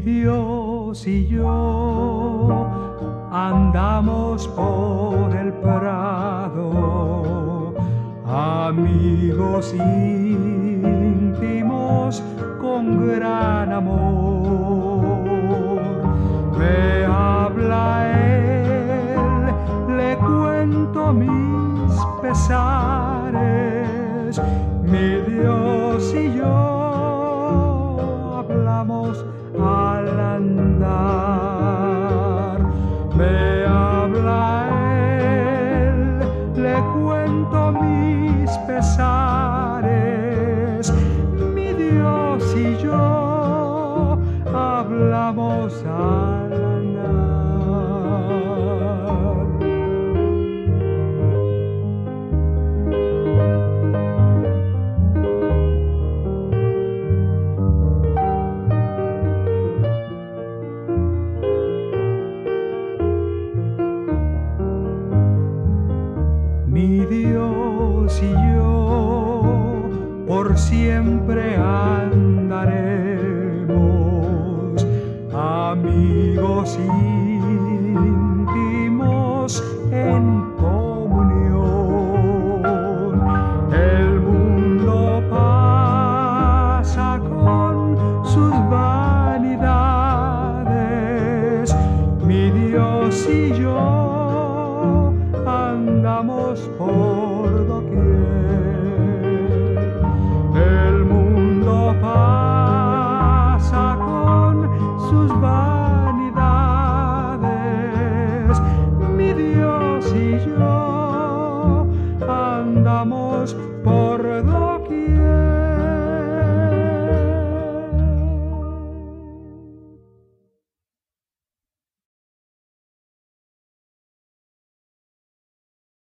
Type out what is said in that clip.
Dios y yo andamos por el prado, amigos íntimos con gran amor. Me habla él, le cuento mis pesares, mi Dios pesares, mi Dios y yo hablamos al Dios y yo por siempre andaremos, amigos íntimos andamos por doquier. El mundo pasa con sus vanidades, mi Dios y yo andamos por